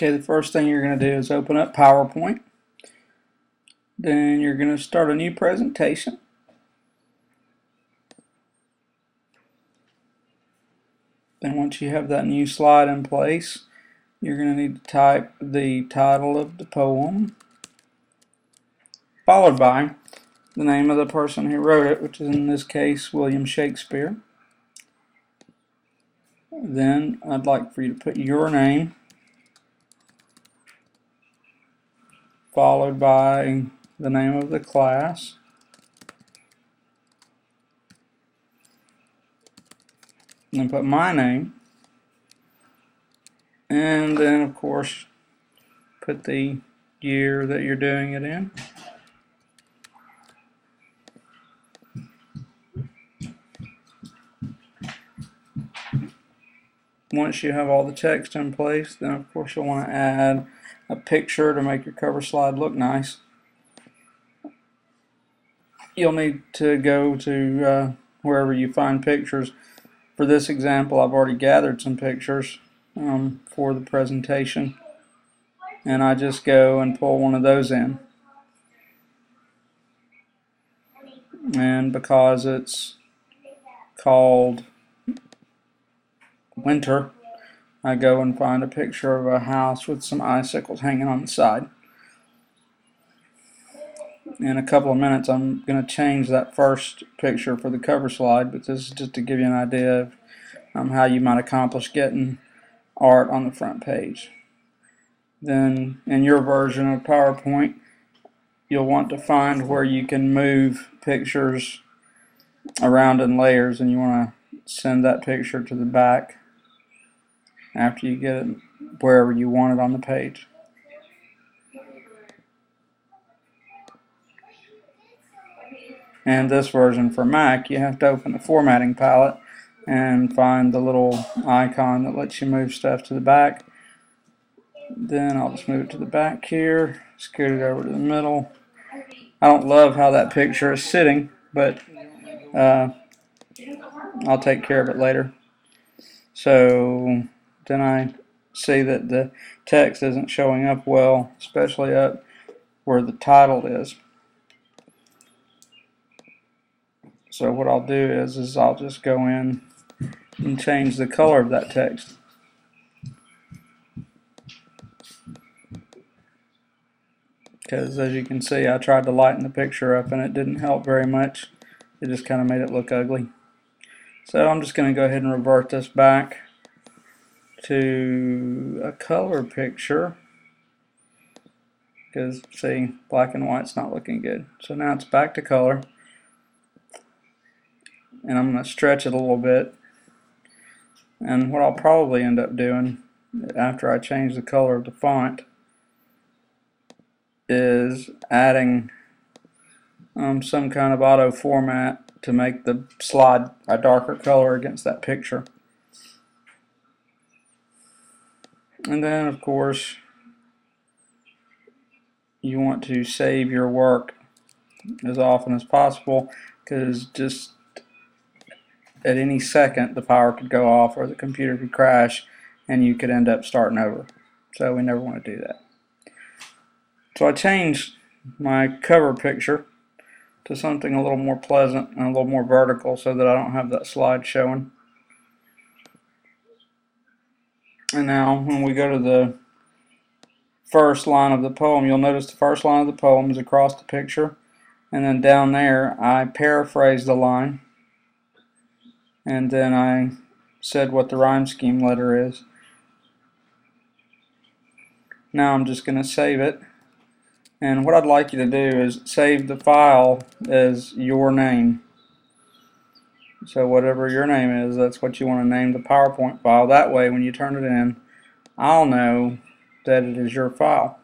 Okay, the first thing you're going to do is open up PowerPoint. Then you're going to start a new presentation. Then once you have that new slide in place, you're going to need to type the title of the poem, followed by the name of the person who wrote it, which is in this case William Shakespeare. Then I'd like for you to put your name, followed by the name of the class. And then put my name. And then, of course, put the year that you're doing it in. Once you have all the text in place, then of course you'll want to add a picture to make your cover slide look nice. You'll need to go to uh, wherever you find pictures. For this example, I've already gathered some pictures um, for the presentation and I just go and pull one of those in. And because it's called winter, I go and find a picture of a house with some icicles hanging on the side. In a couple of minutes, I'm going to change that first picture for the cover slide, but this is just to give you an idea of um, how you might accomplish getting art on the front page. Then, in your version of PowerPoint, you'll want to find where you can move pictures around in layers, and you want to send that picture to the back after you get it wherever you want it on the page. And this version for Mac, you have to open the formatting palette and find the little icon that lets you move stuff to the back. Then I'll just move it to the back here, scoot it over to the middle. I don't love how that picture is sitting, but uh, I'll take care of it later. So then I see that the text isn't showing up well, especially up where the title is. So what I'll do is, is I'll just go in and change the color of that text. Because as you can see, I tried to lighten the picture up and it didn't help very much. It just kind of made it look ugly. So I'm just going to go ahead and revert this back to a color picture. Because see black and white's not looking good. So now it's back to color. And I'm going to stretch it a little bit. And what I'll probably end up doing after I change the color of the font is adding um, some kind of auto format to make the slide a darker color against that picture. And then, of course, you want to save your work as often as possible because just at any second the power could go off or the computer could crash and you could end up starting over. So we never want to do that. So I changed my cover picture to something a little more pleasant and a little more vertical so that I don't have that slide showing. And now when we go to the first line of the poem, you'll notice the first line of the poem is across the picture. And then down there, I paraphrased the line. And then I said what the rhyme scheme letter is. Now I'm just going to save it. And what I'd like you to do is save the file as your name. So whatever your name is, that's what you want to name the PowerPoint file. That way, when you turn it in, I'll know that it is your file.